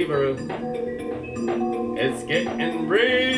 Hebrew. It's getting real.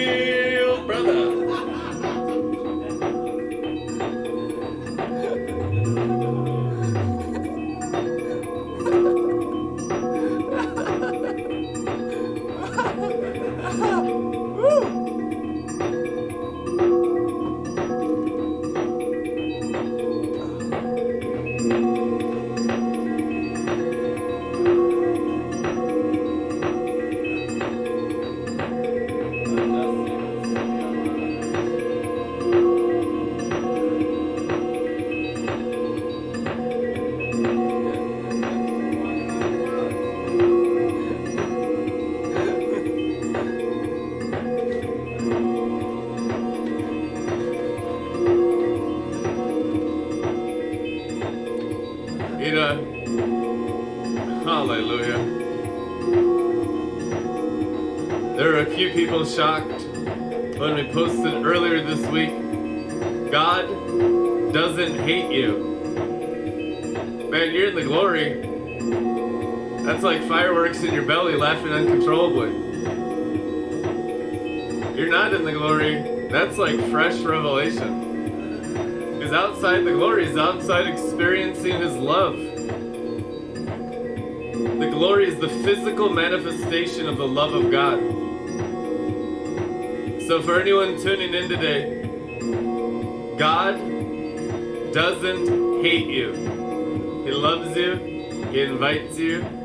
tuned in today. God doesn't hate you, He loves you, He invites you.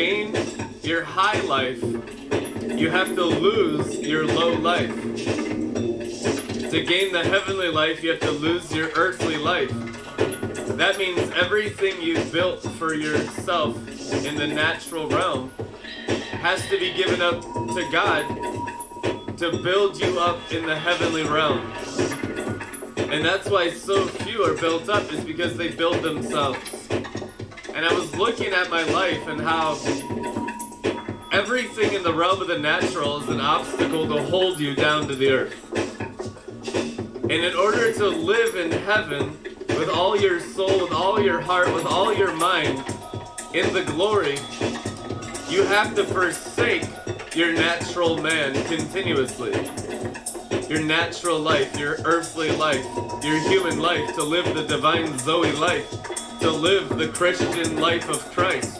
gain your high life, you have to lose your low life. To gain the heavenly life, you have to lose your earthly life. That means everything you've built for yourself in the natural realm has to be given up to God to build you up in the heavenly realm. And that's why so few are built up, is because they build themselves and I was looking at my life and how everything in the realm of the natural is an obstacle to hold you down to the earth. And in order to live in heaven with all your soul, with all your heart, with all your mind, in the glory, you have to forsake your natural man continuously. Your natural life, your earthly life, your human life, to live the divine Zoe life, to live the Christian life of Christ.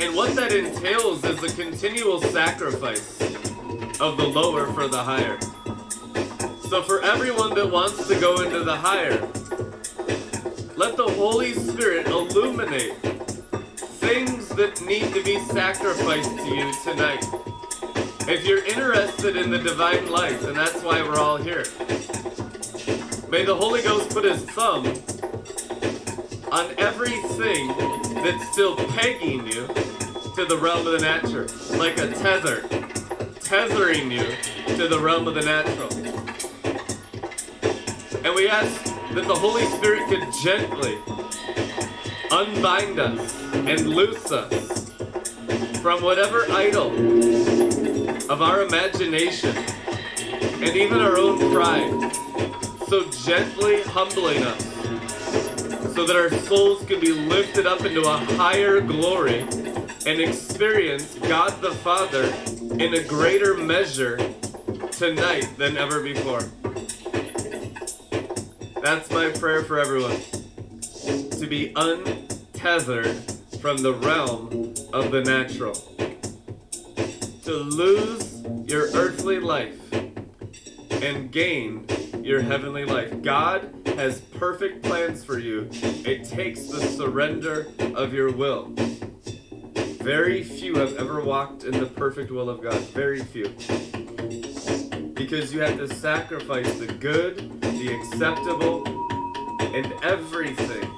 And what that entails is a continual sacrifice of the lower for the higher. So, for everyone that wants to go into the higher, let the Holy Spirit illuminate things that need to be sacrificed to you tonight. If you're interested in the divine life, and that's why we're all here, may the Holy Ghost put his thumb on everything that's still pegging you to the realm of the natural, like a tether, tethering you to the realm of the natural. And we ask that the Holy Spirit could gently unbind us and loose us from whatever idol of our imagination and even our own pride, so gently humbling us so that our souls can be lifted up into a higher glory and experience God the Father in a greater measure tonight than ever before. That's my prayer for everyone. To be untethered from the realm of the natural. To lose your earthly life and gain your heavenly life. God has perfect plans for you. It takes the surrender of your will. Very few have ever walked in the perfect will of God. Very few. Because you have to sacrifice the good, the acceptable, and everything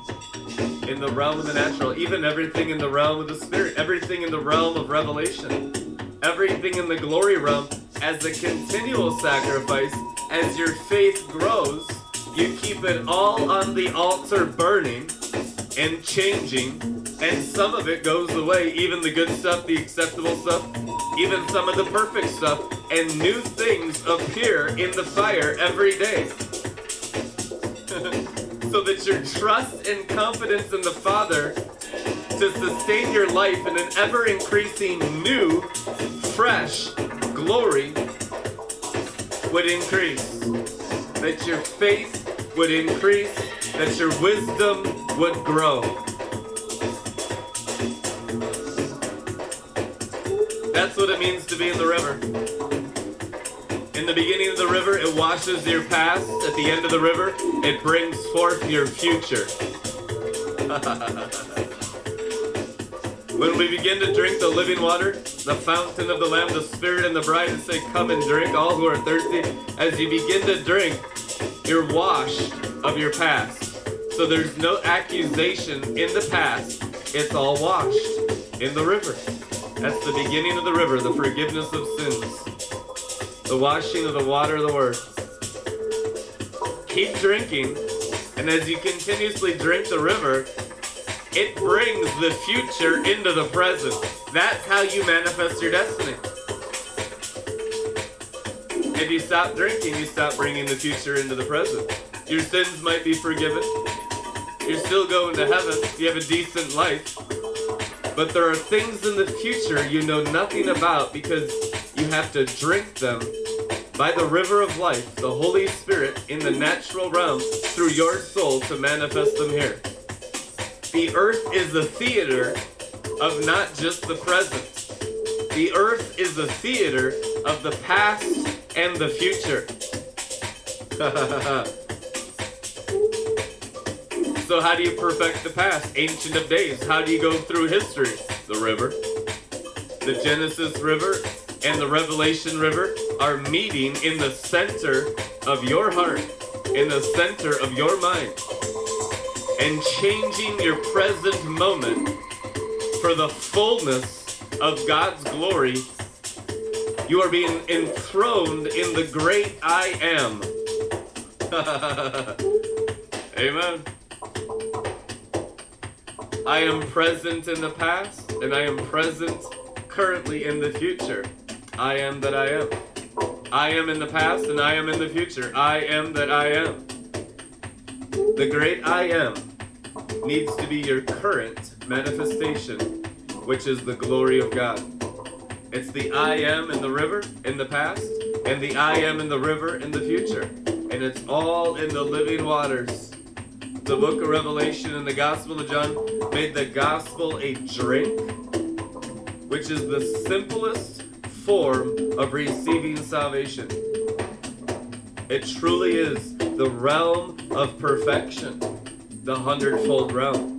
in the realm of the natural, even everything in the realm of the spirit, everything in the realm of revelation, everything in the glory realm as a continual sacrifice. As your faith grows, you keep it all on the altar burning and changing, and some of it goes away, even the good stuff, the acceptable stuff, even some of the perfect stuff, and new things appear in the fire every day. so that your trust and confidence in the Father to sustain your life in an ever increasing new, fresh glory would increase. That your faith would increase, that your wisdom would grow. That's what it means to be in the river. In the beginning of the river, it washes your past. At the end of the river, it brings forth your future. when we begin to drink the living water, the fountain of the Lamb, the Spirit, and the bride, and say, Come and drink, all who are thirsty, as you begin to drink, you're washed of your past. So there's no accusation in the past. It's all washed in the river. That's the beginning of the river, the forgiveness of sins, the washing of the water of the word. Keep drinking, and as you continuously drink the river, it brings the future into the present. That's how you manifest your destiny. If you stop drinking, you stop bringing the future into the present. Your sins might be forgiven. You're still going to heaven. You have a decent life. But there are things in the future you know nothing about because you have to drink them by the river of life, the Holy Spirit, in the natural realm through your soul to manifest them here. The earth is a theater of not just the present. The earth is a theater of the past and the future. so, how do you perfect the past? Ancient of Days. How do you go through history? The river. The Genesis River and the Revelation River are meeting in the center of your heart, in the center of your mind, and changing your present moment for the fullness of God's glory you are being enthroned in the great I am. Amen. I am present in the past, and I am present currently in the future. I am that I am. I am in the past and I am in the future. I am that I am. The great I am needs to be your current manifestation, which is the glory of God. It's the I am in the river in the past and the I am in the river in the future. And it's all in the living waters. The book of Revelation and the Gospel of John made the gospel a drink, which is the simplest form of receiving salvation. It truly is the realm of perfection, the hundredfold realm.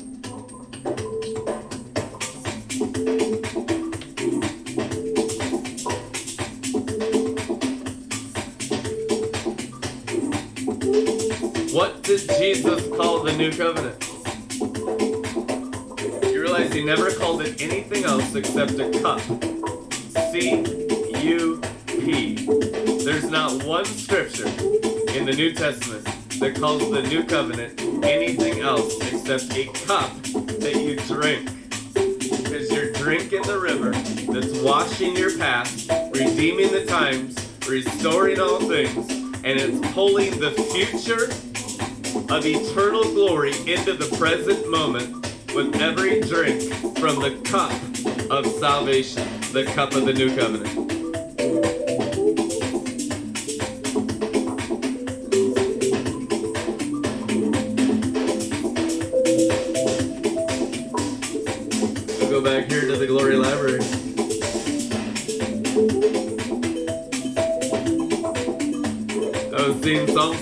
What did Jesus call the new covenant? You realize he never called it anything else except a cup. C U P. There's not one scripture in the New Testament that calls the new covenant anything else except a cup that you drink. Because you're drinking the river that's washing your past, redeeming the times, restoring all things, and it's pulling the future of eternal glory into the present moment with every drink from the cup of salvation, the cup of the new covenant.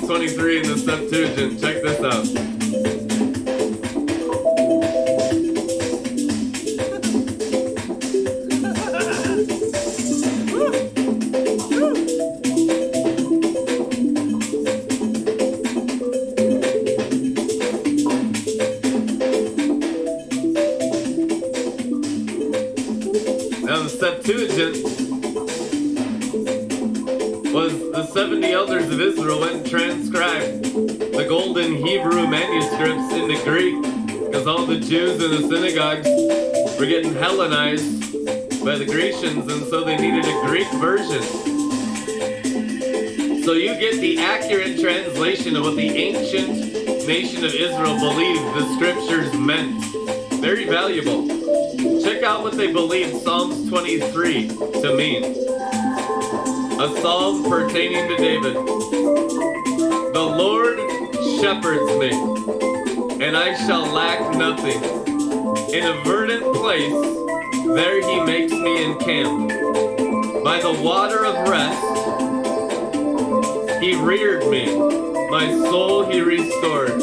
23 in the Septuagint. Check this out. What they believe Psalms 23 to mean. A psalm pertaining to David. The Lord shepherds me, and I shall lack nothing. In a verdant place, there he makes me encamp. By the water of rest, he reared me, my soul he restored.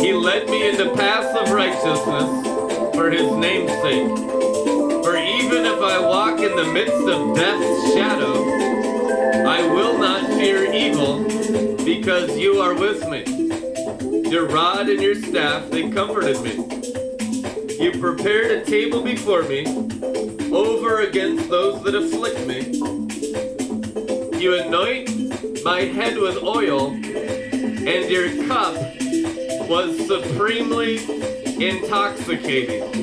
He led me into paths of righteousness for his name's sake. In the midst of death's shadow, I will not fear evil, because you are with me. Your rod and your staff, they comforted me. You prepared a table before me, over against those that afflict me. You anoint my head with oil, and your cup was supremely intoxicating.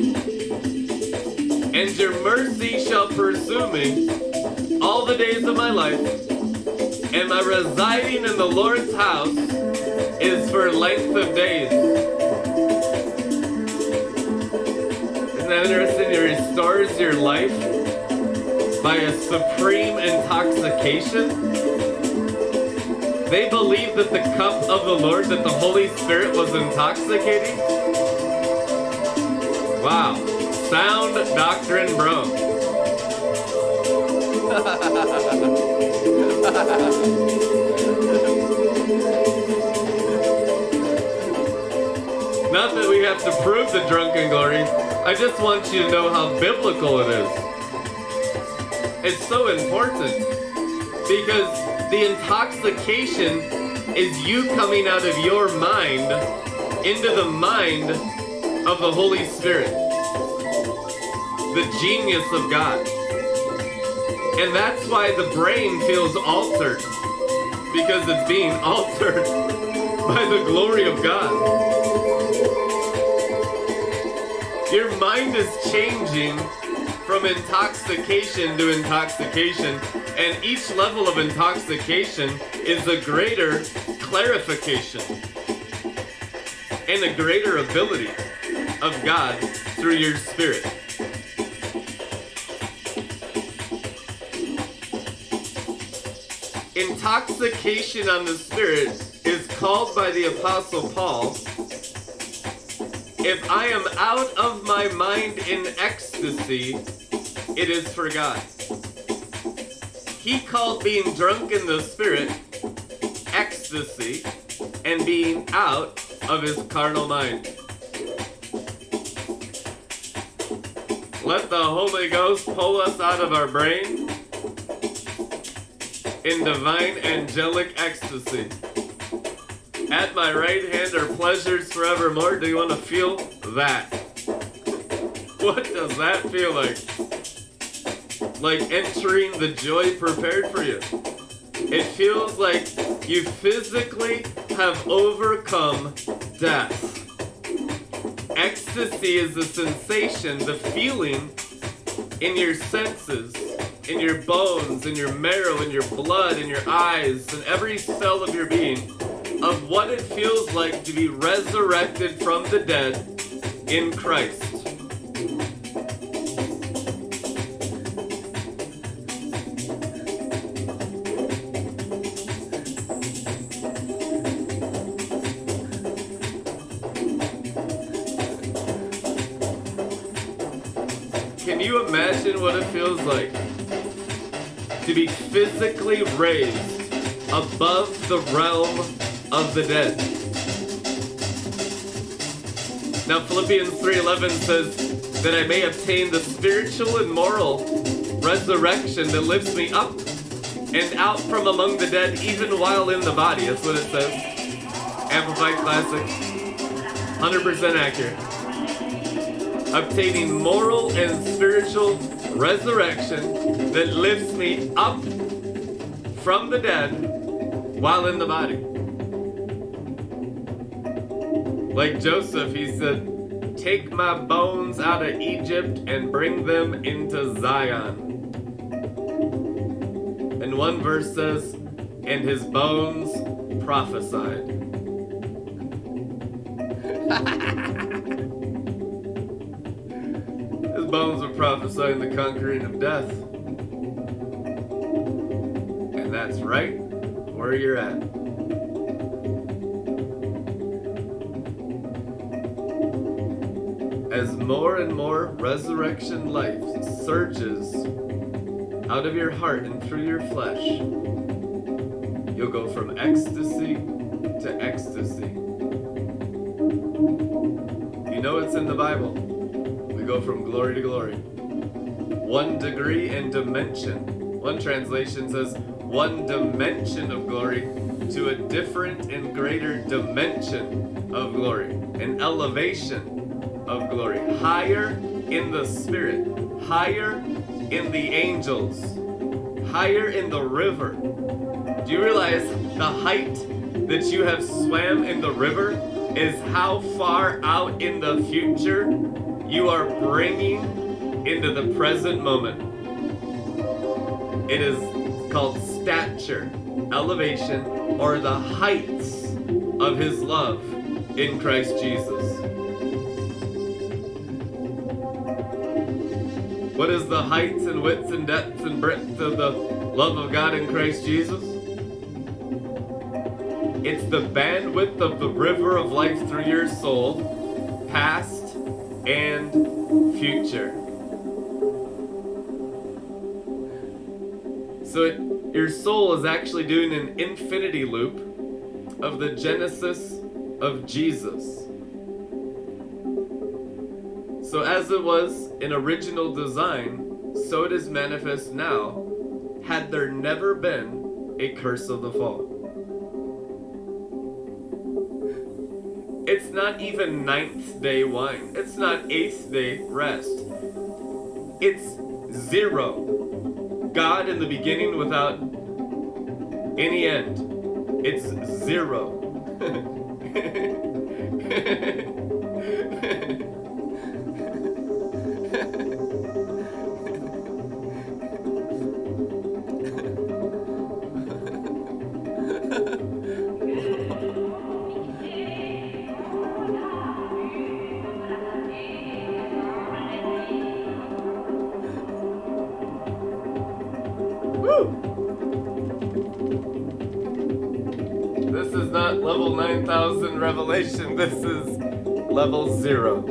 And your mercy shall pursue me all the days of my life, and my residing in the Lord's house is for length of days. Isn't that interesting? He restores your life by a supreme intoxication. They believed that the cup of the Lord, that the Holy Spirit was intoxicating. Wow. Sound doctrine, bro. Not that we have to prove the drunken glory. I just want you to know how biblical it is. It's so important because the intoxication is you coming out of your mind into the mind of the Holy Spirit, the genius of God. And that's why the brain feels altered because it's being altered by the glory of God. Your mind is changing from intoxication to intoxication, and each level of intoxication is a greater clarification and a greater ability of God through your spirit. Intoxication on the spirit is called by the Apostle Paul if I am out of my mind in ecstasy, it is for God. He called being drunk in the spirit ecstasy and being out of his carnal mind. Let the Holy Ghost pull us out of our brain in divine angelic ecstasy. At my right hand are pleasures forevermore. Do you want to feel that? What does that feel like? Like entering the joy prepared for you. It feels like you physically have overcome death. Ecstasy is the sensation, the feeling in your senses, in your bones, in your marrow, in your blood, in your eyes, in every cell of your being of what it feels like to be resurrected from the dead in Christ. Can you imagine what it feels like to be physically raised above the realm of the dead. Now Philippians 3:11 says that I may obtain the spiritual and moral resurrection that lifts me up and out from among the dead even while in the body. That's what it says. Amplified Classic. 100% accurate. Obtaining moral and spiritual resurrection that lifts me up from the dead while in the body. Like Joseph, he said, Take my bones out of Egypt and bring them into Zion. And one verse says, And his bones prophesied. his bones are prophesying the conquering of death. That's right where you're at. as more and more resurrection life surges out of your heart and through your flesh, you'll go from ecstasy to ecstasy. You know it's in the Bible. We go from glory to glory. One degree and dimension. One translation says one dimension of glory to a different and greater dimension of glory, an elevation of glory, higher in the spirit, higher in the angels, higher in the river. Do you realize the height that you have swam in the river is how far out in the future you are bringing into the present moment? It is called stature, elevation, or the heights of his love in Christ Jesus. What is the heights and widths and depths and breadth of the love of God in Christ Jesus? It's the bandwidth of the river of life through your soul, past and future. So it, your soul is actually doing an infinity loop of the genesis of Jesus. So as it was in original design, so it is manifest now, had there never been a curse of the fall. It's not even ninth day wine. It's not eighth day rest. It's zero. God in the beginning without any end. It's zero. level 9000 revelation. This is level zero.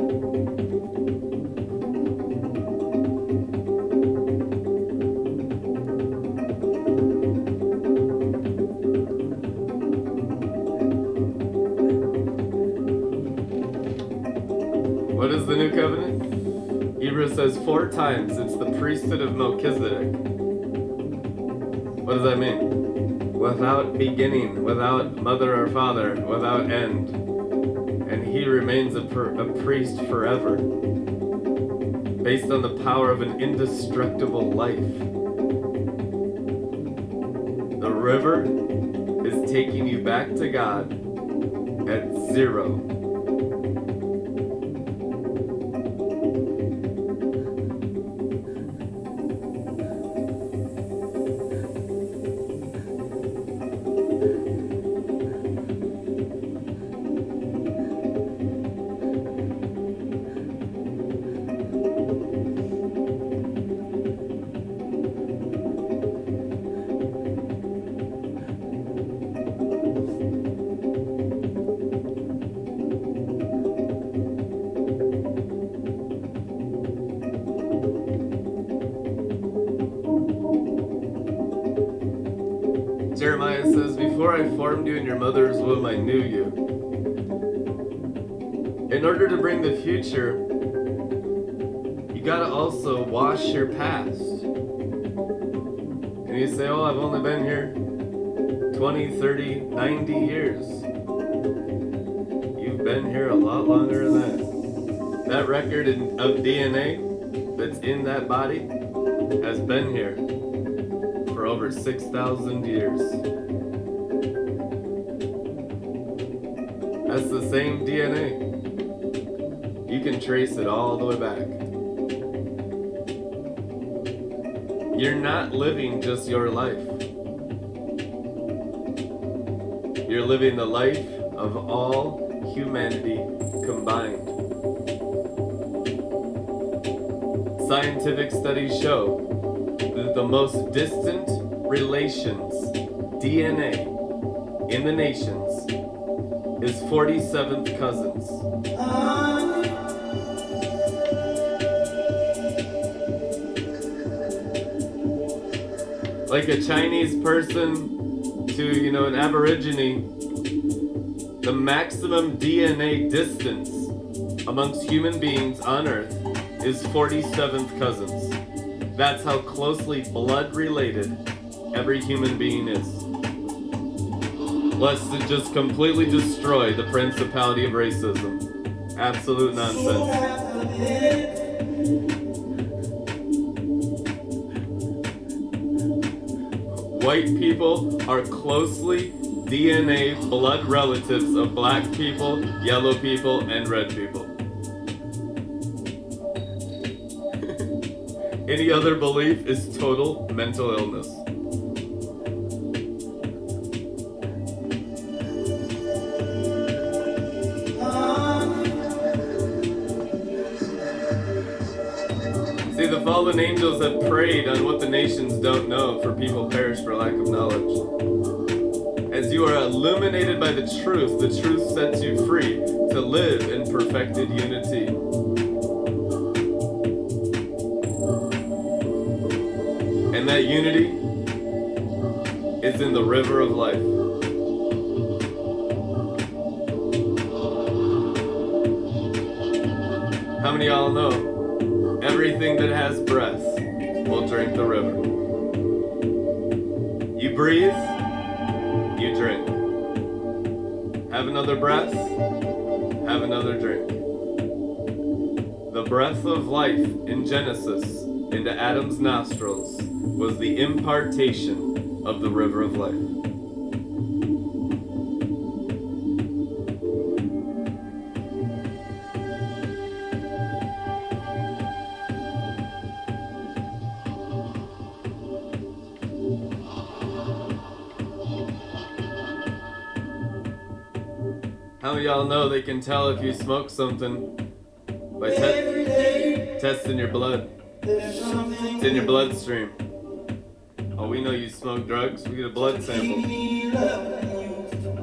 What is the new covenant? Hebrews says four times it's the priesthood of Melchizedek. What does that mean? Without beginning, without mother or father, without end. And he remains a, per, a priest forever, based on the power of an indestructible life. The river is taking you back to God at zero. Your past. And you say, Oh, I've only been here 20, 30, 90 years. You've been here a lot longer than that. That record in, of DNA that's in that body has been here for over 6,000 years. That's the same DNA. You can trace it all the way back. You're not living just your life. You're living the life of all humanity combined. Scientific studies show that the most distant relations, DNA, in the nations is 47th cousins. Ah. Like a Chinese person to, you know, an Aborigine, the maximum DNA distance amongst human beings on Earth is 47th cousins. That's how closely blood related every human being is. Let's just completely destroy the principality of racism. Absolute nonsense. White people are closely DNA blood relatives of black people, yellow people, and red people. Any other belief is total mental illness. Fallen angels have preyed on what the nations don't know, for people perish for lack of knowledge. As you are illuminated by the truth, the truth sets you free to live in perfected unity. And that unity is in the river of life. Another breath, have another drink. The breath of life in Genesis into Adam's nostrils was the impartation of the river of life. Y'all know they can tell if you smoke something by te- testing your blood? It's in your bloodstream. Oh, we know you smoke drugs. We get a blood sample.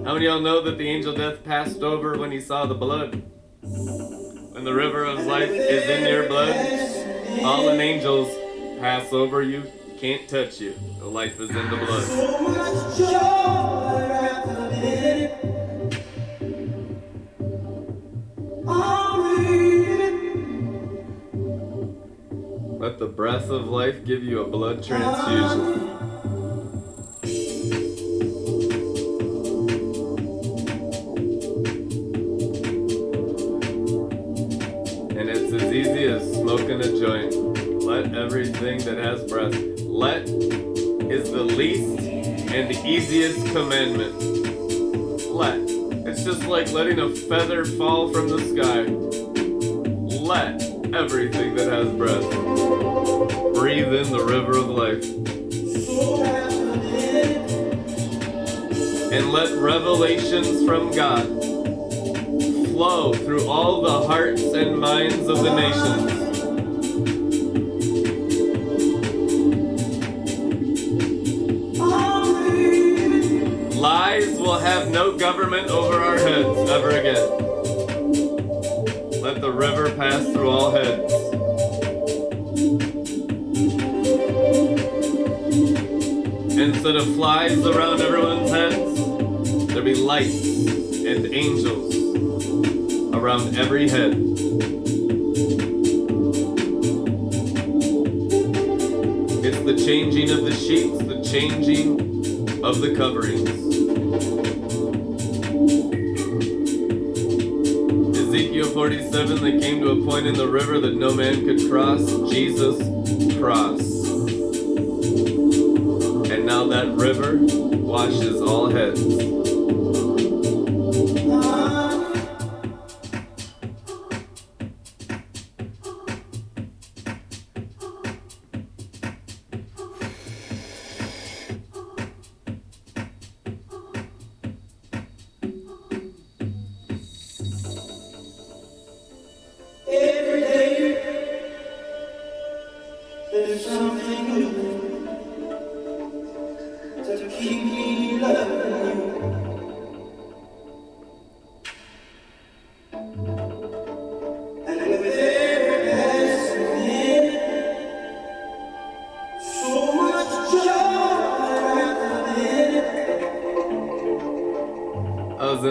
How many y'all know that the angel death passed over when he saw the blood? When the river of life is in your blood, all an angels pass over you, can't touch you. The life is in the blood. Breath of life give you a blood transfusion. And it's as easy as smoking a joint. Let everything that has breath. Let is the least and the easiest commandment. Let. It's just like letting a feather fall from the sky. From God flow through all the hearts and minds of the nations. River that no man could cross. Jesus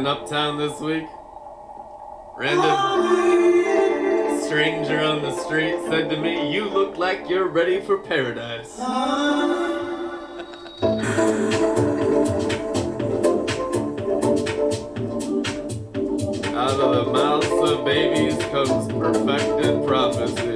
Uptown this week. Random stranger on the street said to me, You look like you're ready for paradise. Out of the mouths of babies comes perfected prophecy.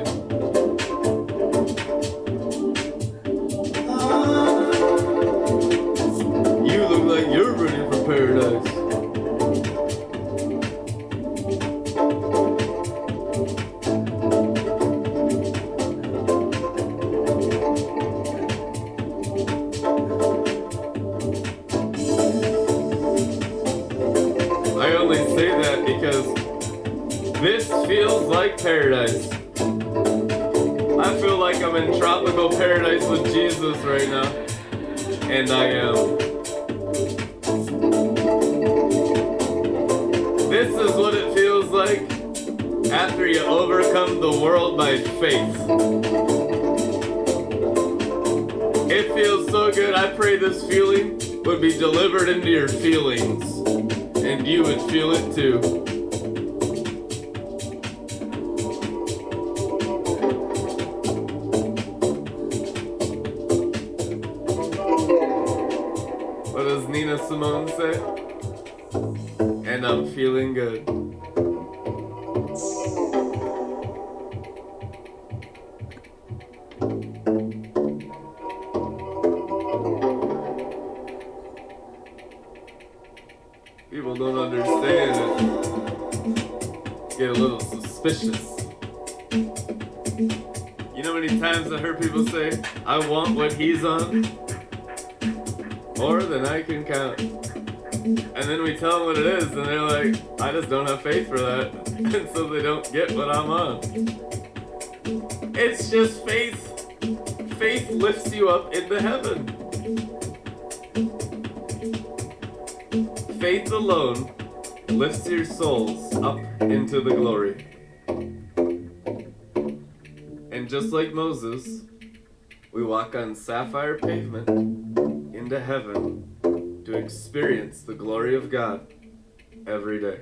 Faith lifts you up into heaven. Faith alone lifts your souls up into the glory. And just like Moses, we walk on sapphire pavement into heaven to experience the glory of God every day.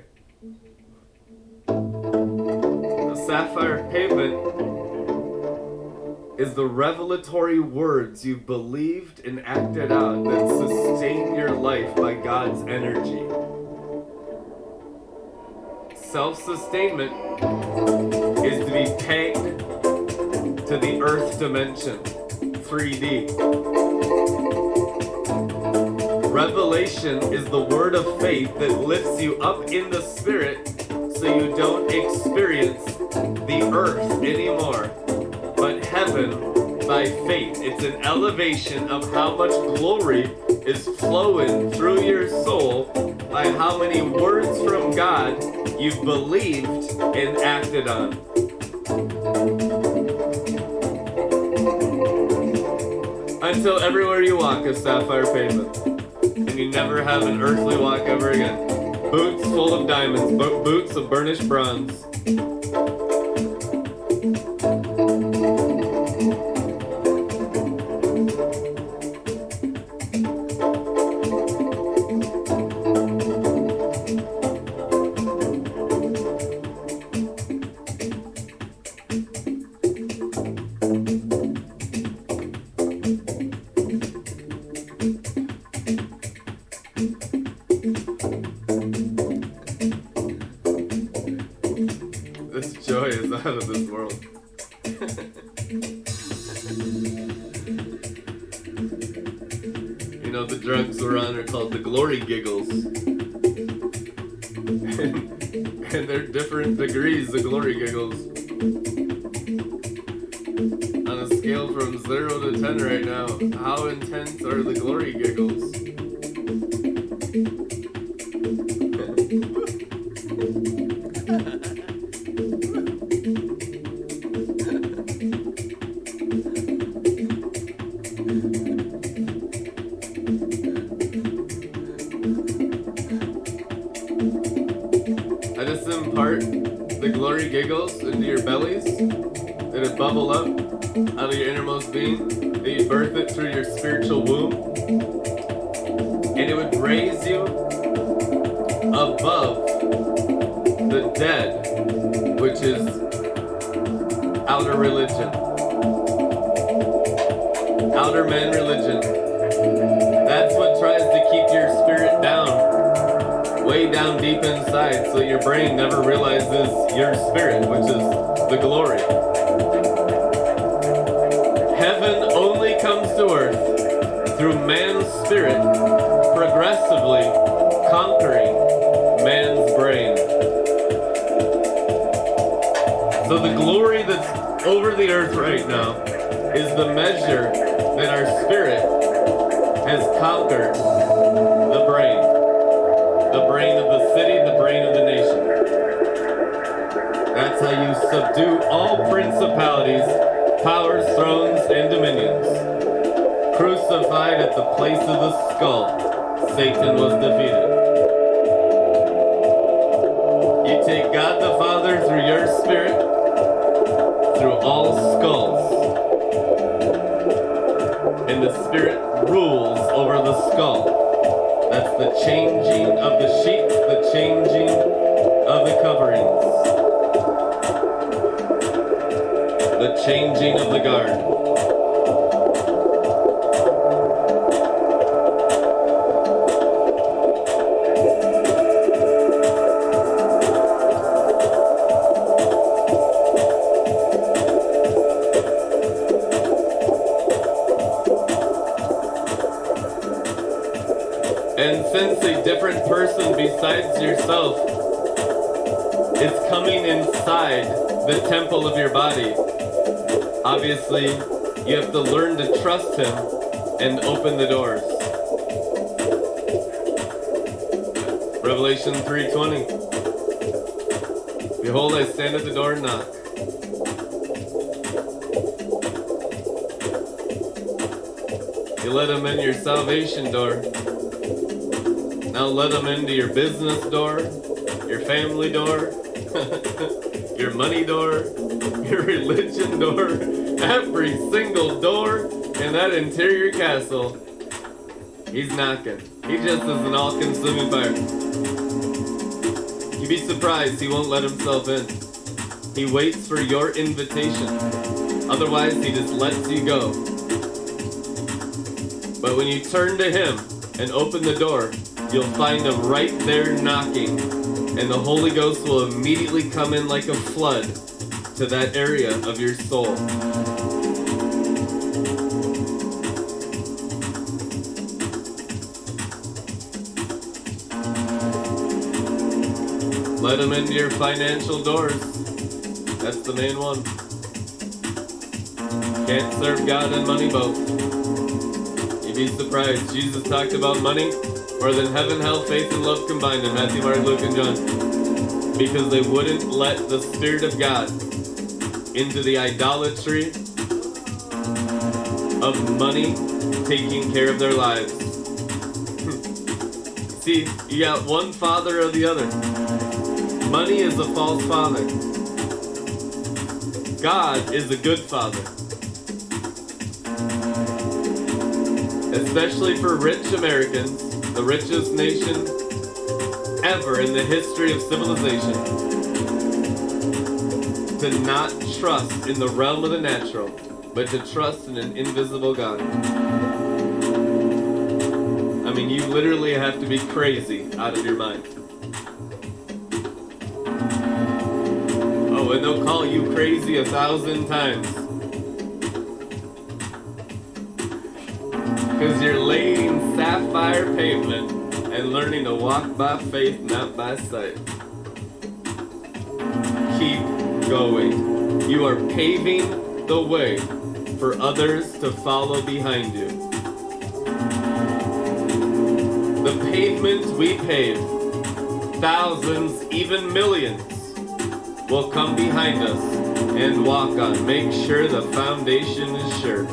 The sapphire pavement is the revelatory words you've believed and acted out that sustain your life by God's energy. Self sustainment is to be pegged to the earth dimension, 3D. Revelation is the word of faith that lifts you up in the spirit so you don't experience the earth anymore but heaven by faith. It's an elevation of how much glory is flowing through your soul by how many words from God you've believed and acted on. Until everywhere you walk is sapphire pavement, and you never have an earthly walk ever again. Boots full of diamonds, bo- boots of burnished bronze. Being. That you birth it through your spiritual womb. And it would raise you above the dead, which is outer religion. Outer man religion. That's what tries to keep your spirit down way down deep inside so your brain never realizes your spirit, which is the glory. Through man's spirit progressively conquering man's brain. So the glory that's over the earth right now is the measure that our spirit has conquered the brain the brain of the city, the brain of the nation. That's how you subdue all principalities, powers, thrones. At the place of the skull, Satan was defeated. Different person besides yourself is coming inside the temple of your body, obviously you have to learn to trust him and open the doors. Revelation 3:20. Behold, I stand at the door and knock. You let him in your salvation door. Now let him into your business door, your family door, your money door, your religion door, every single door in that interior castle. He's knocking. He just is an all consuming fire. You'd be surprised he won't let himself in. He waits for your invitation. Otherwise, he just lets you go. But when you turn to him and open the door, you'll find them right there knocking. And the Holy Ghost will immediately come in like a flood to that area of your soul. Let them into your financial doors. That's the main one. Can't serve God and money both. You'd be surprised. Jesus talked about money more than heaven, hell, faith, and love combined in Matthew, Mark, Luke, and John. Because they wouldn't let the Spirit of God into the idolatry of money taking care of their lives. See, you got one father or the other. Money is a false father. God is a good father. Especially for rich Americans, the richest nation ever in the history of civilization, to not trust in the realm of the natural, but to trust in an invisible God. I mean, you literally have to be crazy out of your mind. Oh, and they'll call you crazy a thousand times. Because you're laying sapphire pavement and learning to walk by faith, not by sight. Keep going. You are paving the way for others to follow behind you. The pavement we pave, thousands, even millions, will come behind us and walk on. Make sure the foundation is sure.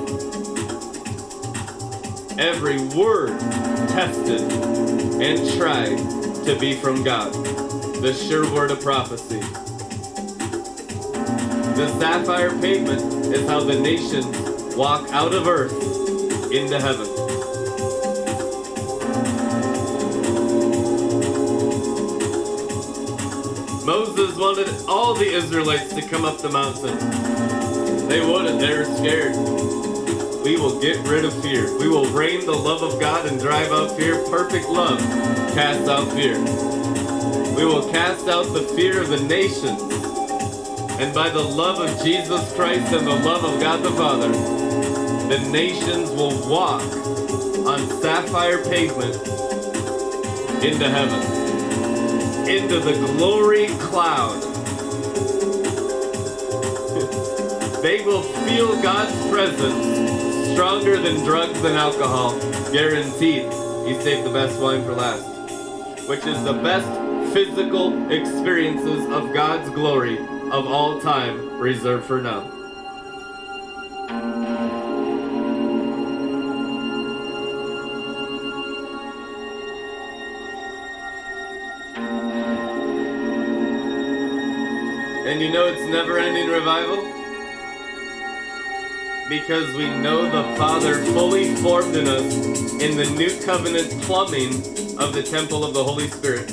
Every word tested and tried to be from God. The sure word of prophecy. The sapphire pavement is how the nations walk out of earth into heaven. Moses wanted all the Israelites to come up the mountain. They wouldn't, they were scared. We will get rid of fear. We will rain the love of God and drive out fear. Perfect love casts out fear. We will cast out the fear of the nations. And by the love of Jesus Christ and the love of God the Father, the nations will walk on sapphire pavement into heaven, into the glory cloud. they will feel God's presence stronger than drugs and alcohol. Guaranteed. He saved the best wine for last, which is the best physical experiences of God's glory of all time reserved for now. And you know it's never ending revival? Because we know the Father fully formed in us in the new covenant plumbing of the temple of the Holy Spirit.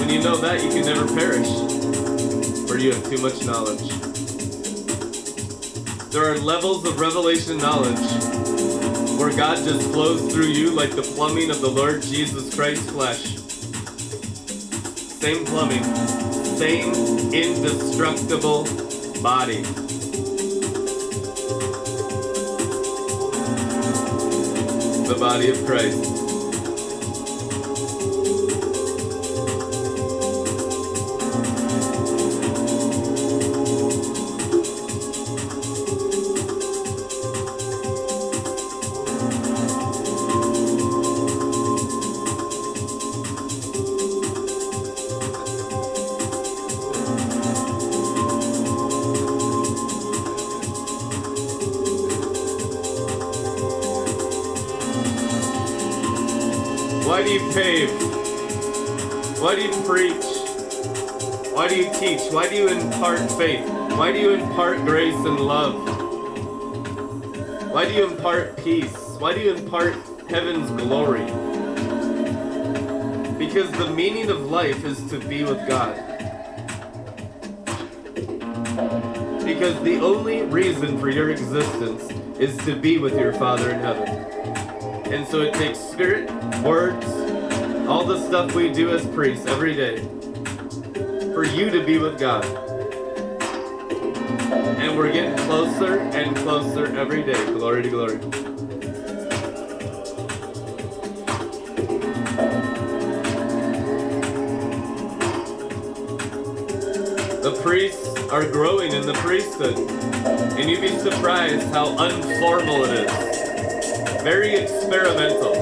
When you know that, you can never perish, for you have too much knowledge. There are levels of revelation knowledge where God just flows through you like the plumbing of the Lord Jesus Christ's flesh. Same plumbing, same indestructible body. The body of Christ. Why do you impart faith? Why do you impart grace and love? Why do you impart peace? Why do you impart heaven's glory? Because the meaning of life is to be with God. Because the only reason for your existence is to be with your Father in heaven. And so it takes spirit, words, all the stuff we do as priests every day you to be with God. And we're getting closer and closer every day. Glory to glory. The priests are growing in the priesthood. And you'd be surprised how unformal it is. Very experimental.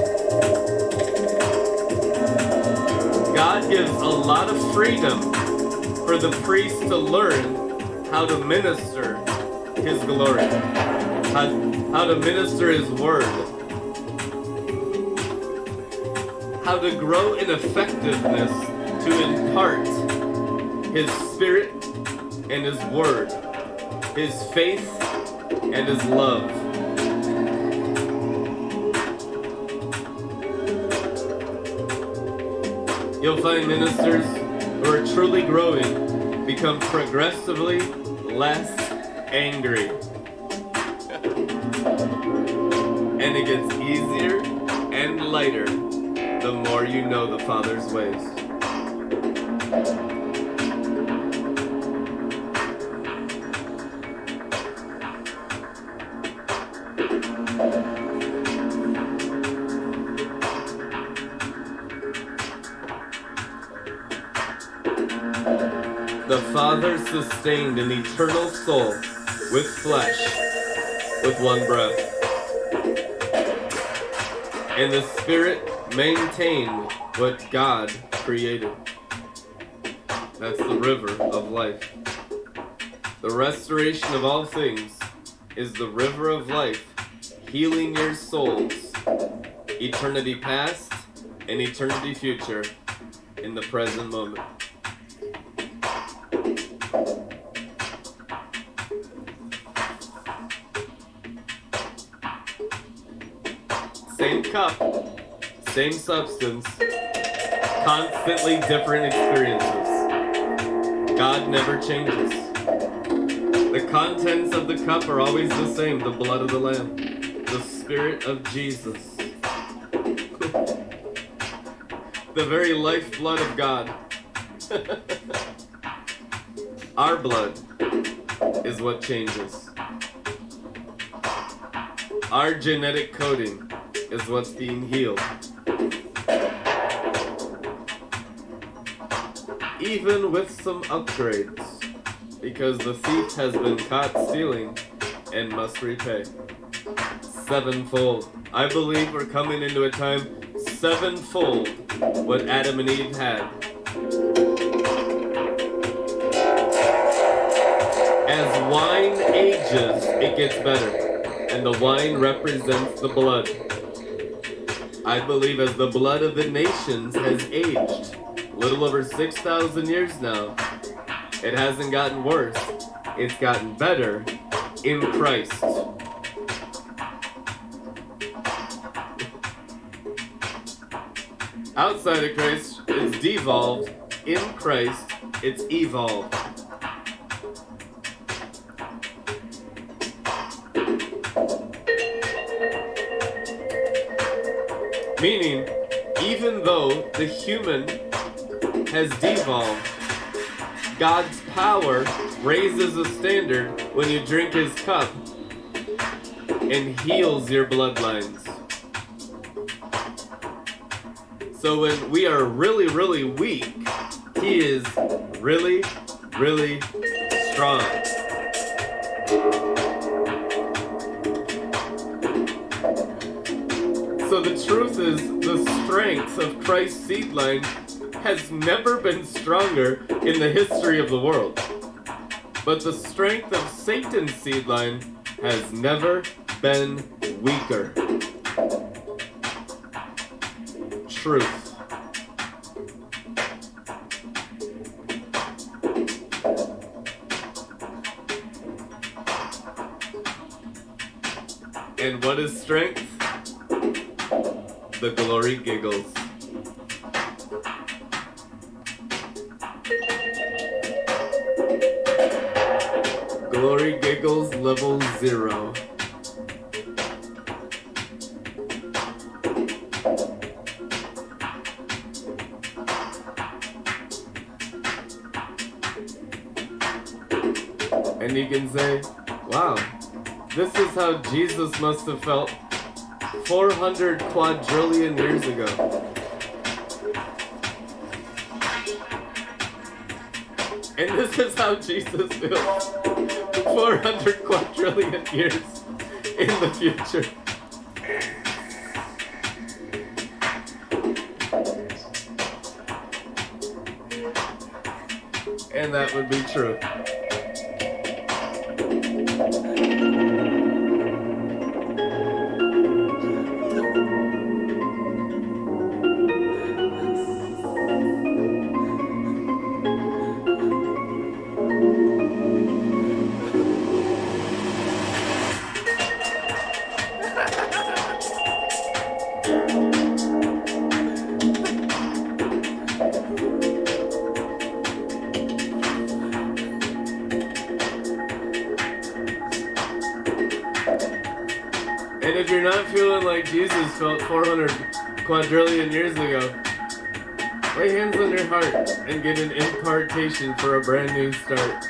God gives a lot of freedom for the priest to learn how to minister his glory, how, how to minister his word, how to grow in effectiveness to impart his spirit and his word, his faith and his love. You'll find ministers who are truly growing become progressively less angry. and it gets easier and lighter the more you know the Father's ways. Sustained an eternal soul with flesh with one breath. And the Spirit maintained what God created. That's the river of life. The restoration of all things is the river of life, healing your souls, eternity past and eternity future in the present moment. Same substance, constantly different experiences. God never changes. The contents of the cup are always the same the blood of the Lamb, the Spirit of Jesus, the very lifeblood of God. Our blood is what changes. Our genetic coding is what's being healed. Even with some upgrades, because the thief has been caught stealing and must repay. Sevenfold. I believe we're coming into a time sevenfold what Adam and Eve had. As wine ages, it gets better, and the wine represents the blood. I believe as the blood of the nations has aged, little over 6,000 years now, it hasn't gotten worse, it's gotten better in Christ. Outside of Christ, it's devolved. In Christ, it's evolved. Meaning, even though the human has devolved, God's power raises a standard when you drink his cup and heals your bloodlines. So when we are really, really weak, he is really, really strong. So the truth is, the strength of Christ's seed line has never been stronger in the history of the world. But the strength of Satan's seed line has never been weaker. truth. Jesus must have felt 400 quadrillion years ago. And this is how Jesus feels 400 quadrillion years in the future. And that would be true. Quadrillion years ago, lay hands on your heart and get an impartation for a brand new start.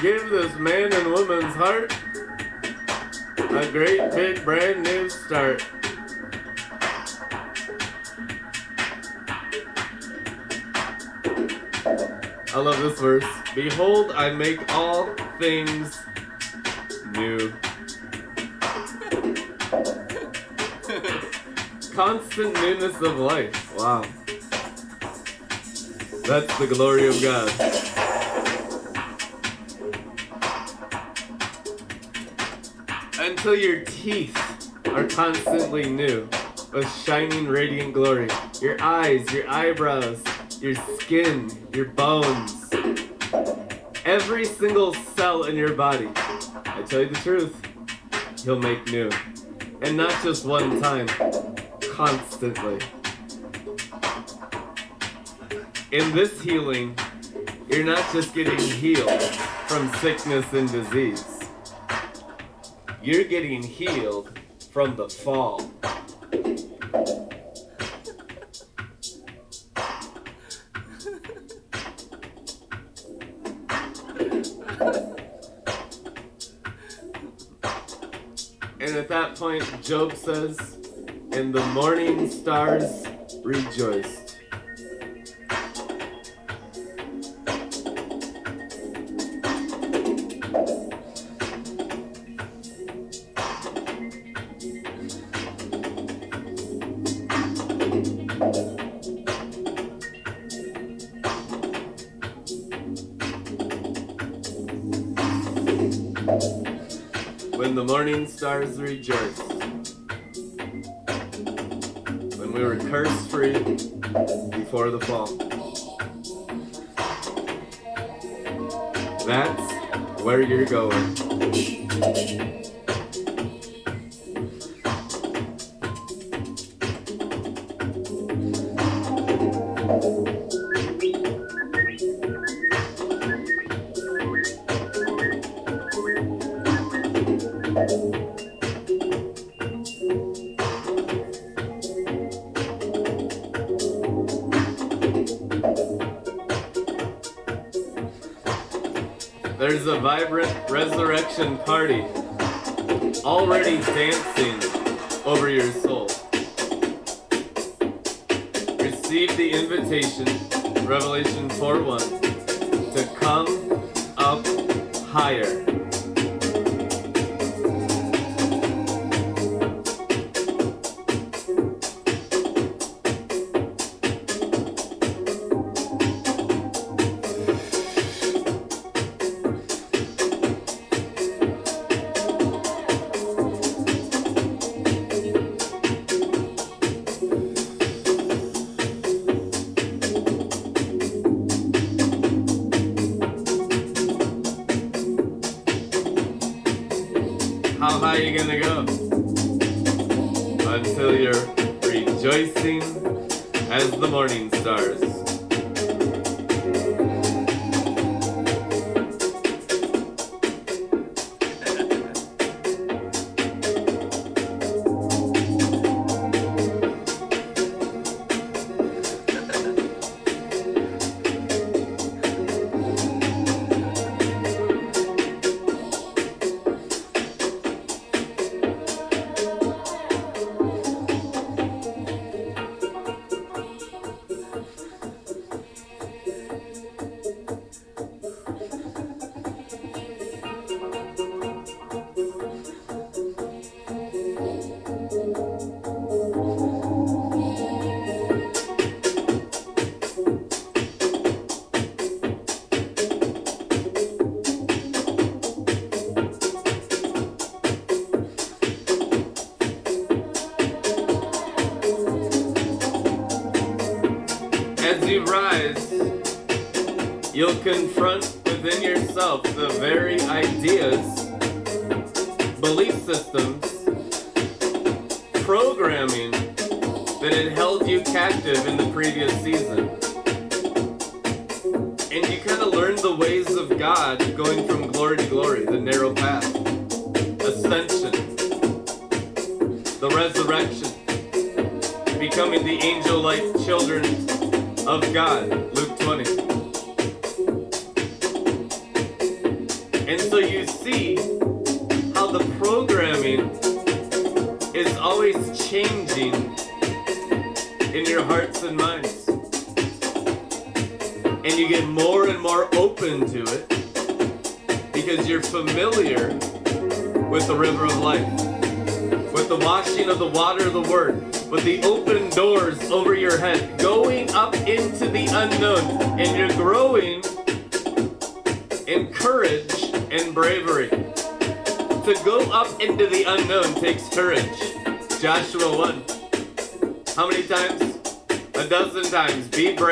Give this man and woman's heart a great big brand new start. I love this verse. Behold, I make all things new. Constant newness of life. Wow. That's the glory of God. Until your teeth are constantly new with shining radiant glory. Your eyes, your eyebrows, your skin, your bones, every single cell in your body. I tell you the truth, he'll make new. And not just one time, constantly. In this healing, you're not just getting healed from sickness and disease. You're getting healed from the fall. Point, Job says, And the morning stars rejoiced. When the morning stars rejoiced. When we were curse free before the fall. That's where you're going. You'll times.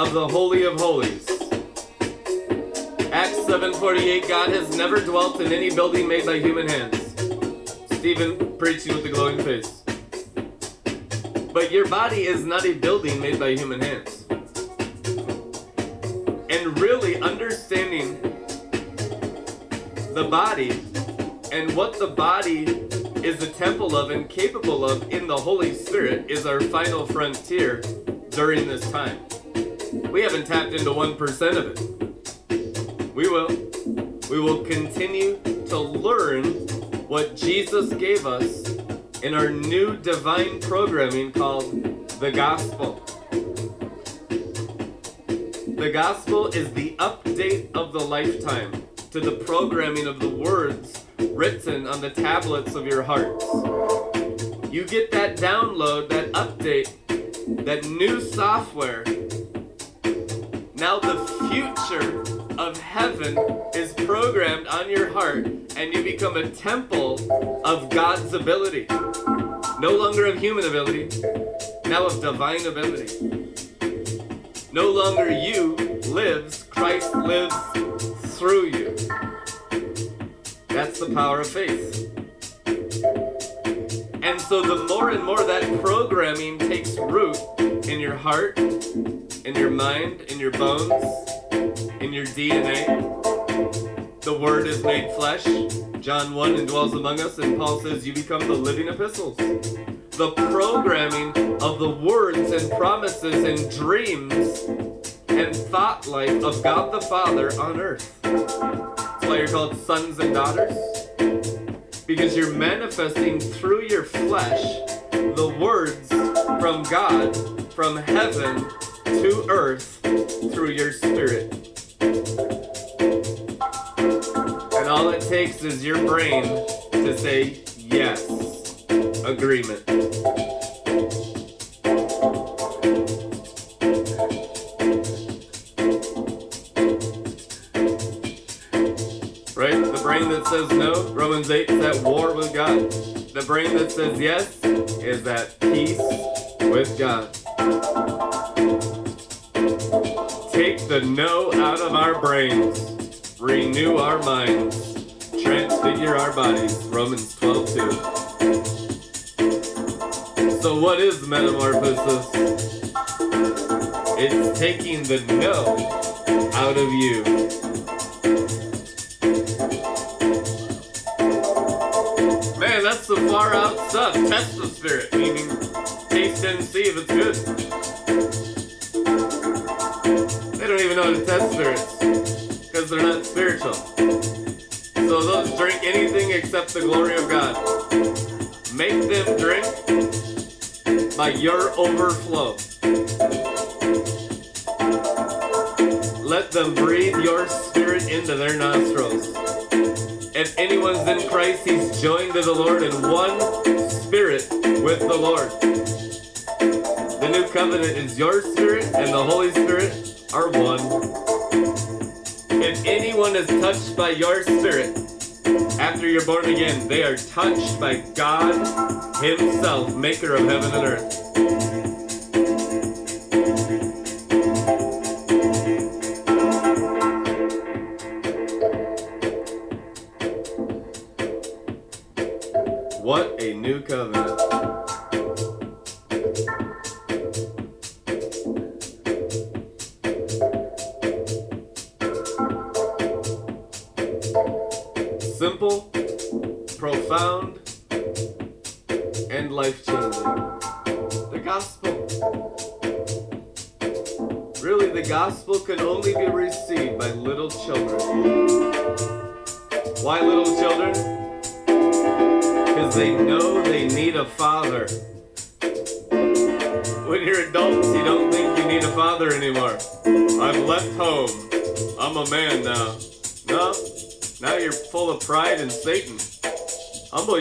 Of the Holy of Holies. Acts 7:48 God has never dwelt in any building made by human hands. Stephen preaching with a glowing face. But your body is not a building made by human hands. And really understanding the body and what the body is a temple of and capable of in the Holy Spirit is our final frontier during this time. We haven't tapped into 1% of it. We will. We will continue to learn what Jesus gave us in our new divine programming called the Gospel. The Gospel is the update of the lifetime to the programming of the words written on the tablets of your hearts. You get that download, that update, that new software. Now the future of heaven is programmed on your heart, and you become a temple of God's ability. No longer of human ability, now of divine ability. No longer you lives, Christ lives through you. That's the power of faith. And so the more and more that programming takes root in your heart, in your mind, in your bones, in your DNA, the Word is made flesh. John 1 and dwells among us, and Paul says, You become the living epistles. The programming of the words and promises and dreams and thought life of God the Father on earth. That's why you're called sons and daughters. Because you're manifesting through your flesh the words from God, from heaven to earth through your spirit. And all it takes is your brain to say yes. Agreement. Right? The brain that says no, Romans 8, is at war with God. The brain that says yes is at peace with God. Take the no out of our brains, renew our minds, transfigure our bodies. Romans 12, 2. So, what is metamorphosis? It's taking the no out of you. Far out stuff. Test the spirit, meaning taste and see if it's good. They don't even know how to test spirits because they're not spiritual. So those drink anything except the glory of God. Make them drink by your overflow. Let them breathe your spirit into their nostrils. If anyone's in Christ, he's joined to the Lord in one spirit with the Lord. The new covenant is your spirit and the Holy Spirit are one. If anyone is touched by your spirit after you're born again, they are touched by God Himself, maker of heaven and earth.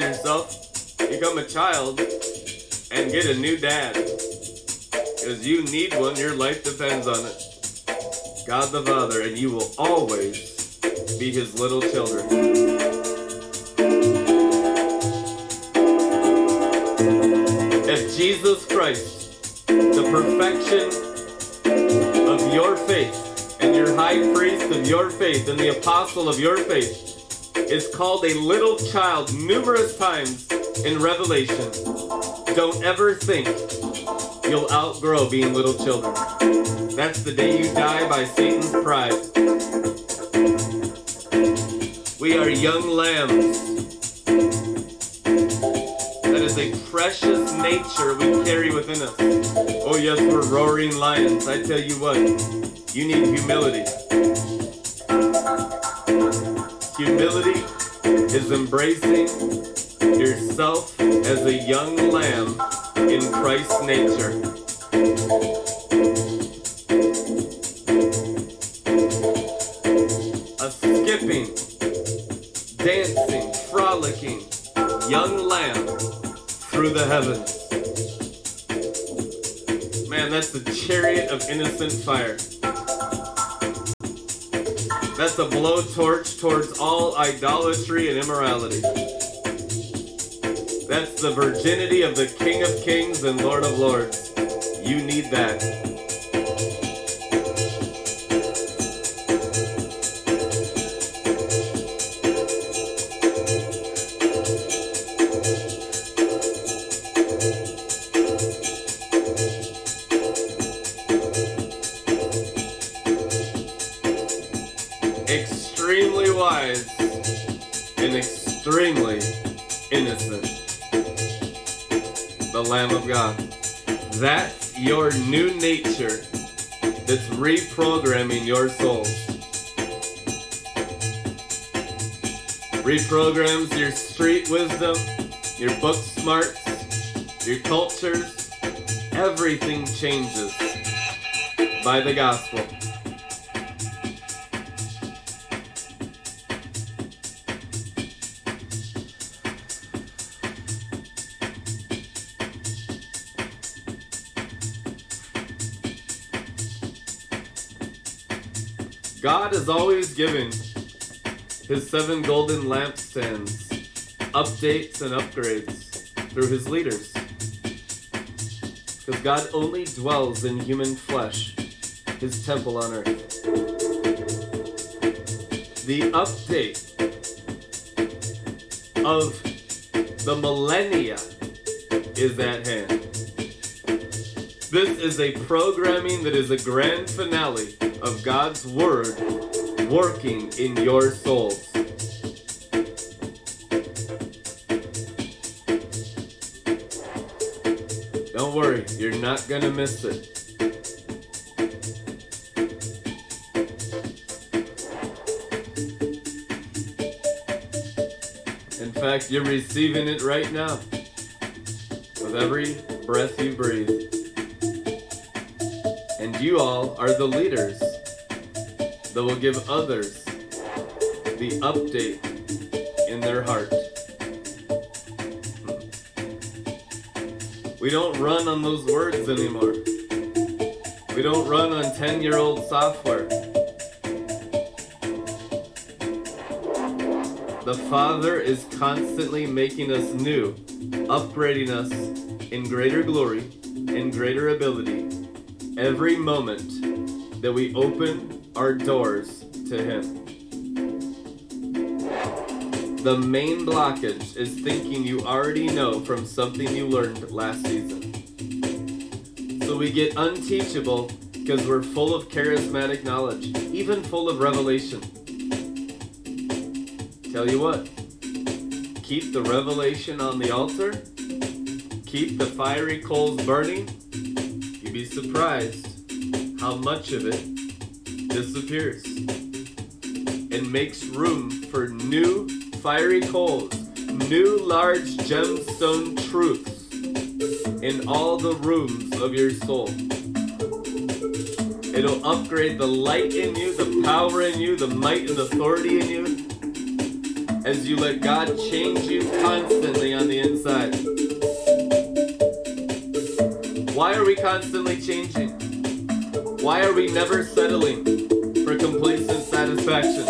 Yourself, become a child, and get a new dad. Because you need one, your life depends on it. God the Father, and you will always be his little children. If Jesus Christ, the perfection of your faith, and your high priest of your faith, and the apostle of your faith, is called a little child numerous times in Revelation, don't ever think you'll outgrow being little children. That's the day you die by Satan's pride. We are young lambs. That is a precious nature we carry within us. Oh, yes, we're roaring lions. I tell you what, you need humility. Humility is embracing yourself as a young lamb in Christ's nature. A skipping, dancing, frolicking young lamb through the heavens. Man, that's the chariot of innocent fire. That's a blowtorch towards all idolatry and immorality. That's the virginity of the King of Kings and Lord of Lords. You need that. Your soul. reprograms your street wisdom, your book smarts, your cultures. Everything changes by the gospel. God is always giving his seven golden lampstands updates and upgrades through his leaders. Because God only dwells in human flesh, his temple on earth. The update of the millennia is at hand. This is a programming that is a grand finale of God's Word working in your souls. Don't worry, you're not going to miss it. In fact, you're receiving it right now with every breath you breathe. And you all are the leaders that will give others the update in their heart. We don't run on those words anymore. We don't run on 10 year old software. The Father is constantly making us new, upgrading us in greater glory and greater ability every moment that we open our doors to Him. The main blockage is thinking you already know from something you learned last season. So we get unteachable because we're full of charismatic knowledge, even full of revelation. Tell you what, keep the revelation on the altar, keep the fiery coals burning. You'd be surprised how much of it disappears and makes room for new fiery coals, new large gemstone truths in all the rooms of your soul. It'll upgrade the light in you, the power in you, the might and authority in you as you let God change you constantly on the inside. Why are we constantly changing? Why are we never settling for complacent satisfaction?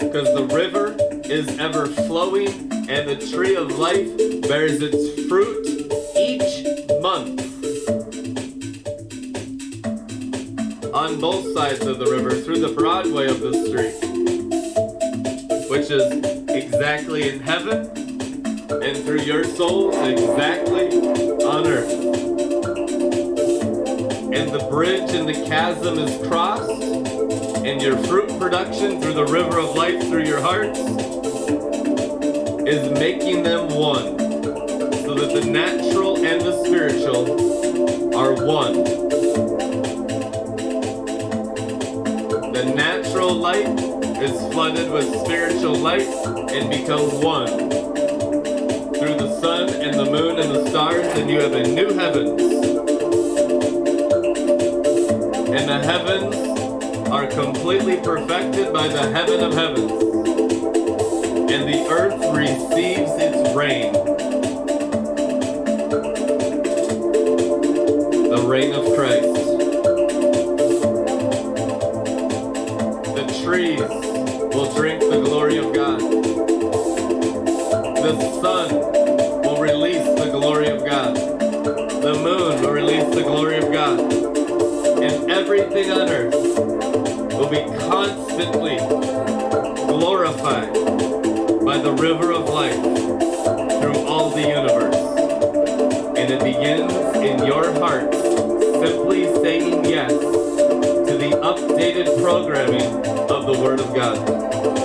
Because the river is ever flowing and the tree of life bears its fruit each month. On both sides of the river, through the Broadway of the street, which is exactly in heaven, and through your souls, exactly on earth. And the bridge and the chasm is crossed, and your fruit production through the river of life through your hearts is making them one, so that the natural and the spiritual are one. The natural light is flooded with spiritual light and becomes one. Through the sun and the moon and the stars, and you have a new heavens. And the heavens completely perfected by the heaven of heavens. And the earth receives its rain. Constantly glorified by the river of life through all the universe. And it begins in your heart simply saying yes to the updated programming of the Word of God.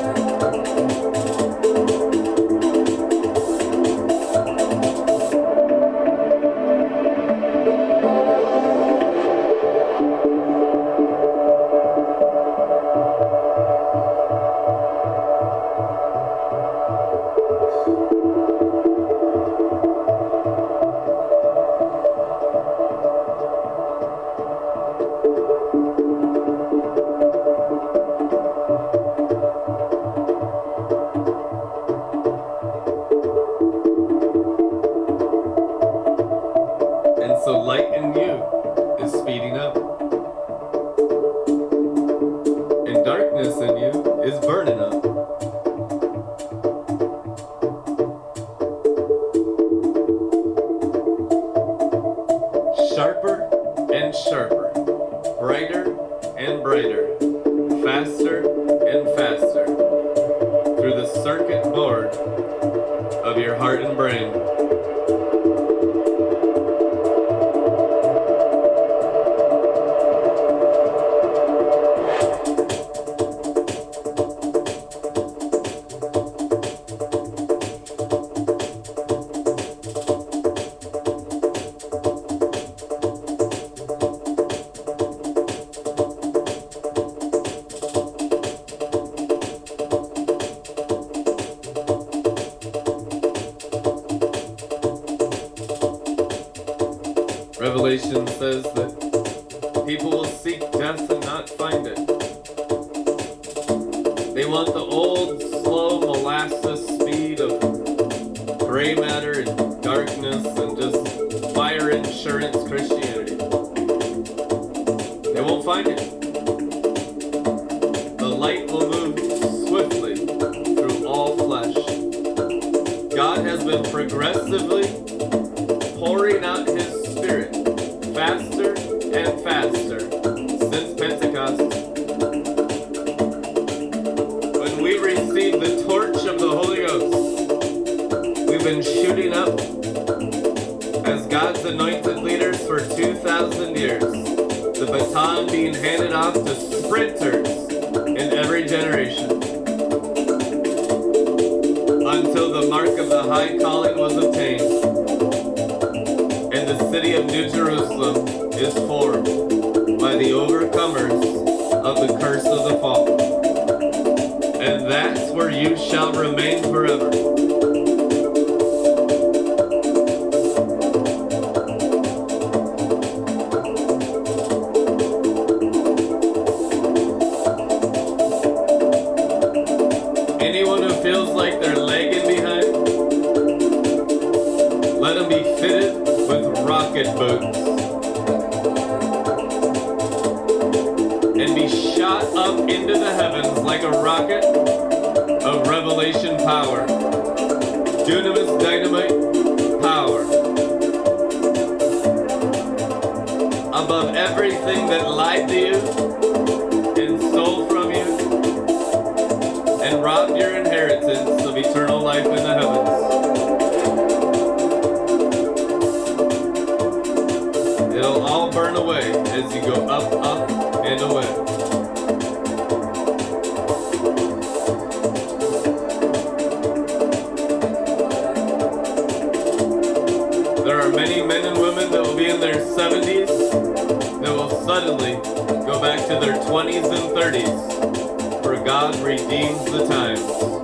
Until the mark of the high calling was obtained and the city of New Jerusalem is formed by the overcomers of the curse of the fall. And that's where you shall remain forever. Like a rocket of revelation power. Dunamis dynamite power. Above everything that lied to you and stole from you and robbed your inheritance of eternal life in the heavens. It'll all burn away as you go up, suddenly go back to their 20s and 30s, for God redeems the times.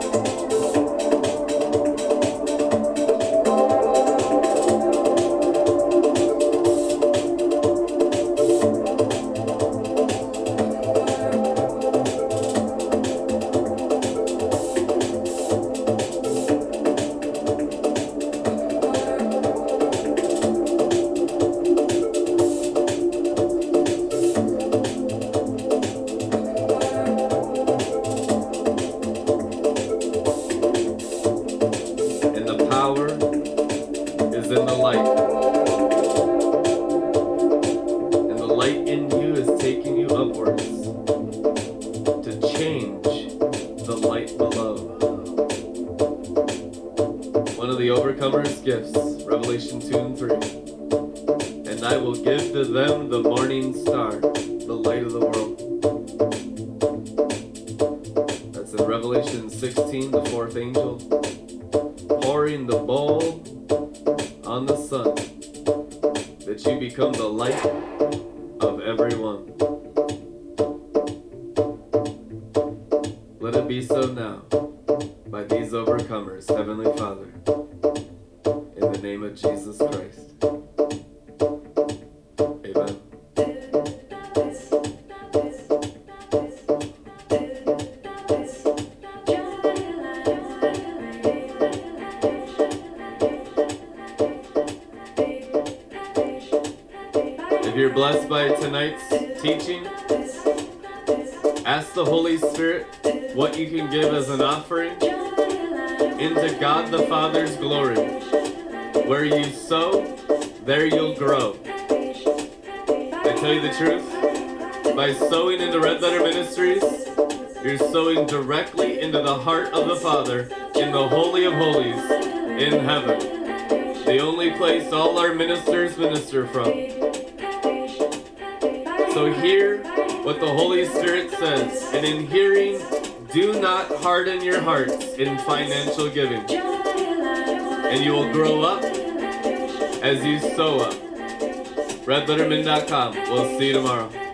Gifts, Revelation 2 and 3. And I will give to them the morning star, the light of the world. That's in Revelation 16, the fourth angel pouring the bowl on the sun, that you become the light of everyone. Truth, by sowing into Red Letter Ministries, you're sowing directly into the heart of the Father in the Holy of Holies in heaven, the only place all our ministers minister from. So hear what the Holy Spirit says, and in hearing, do not harden your hearts in financial giving. And you will grow up as you sow up. RedLettermin.com. We'll see you tomorrow.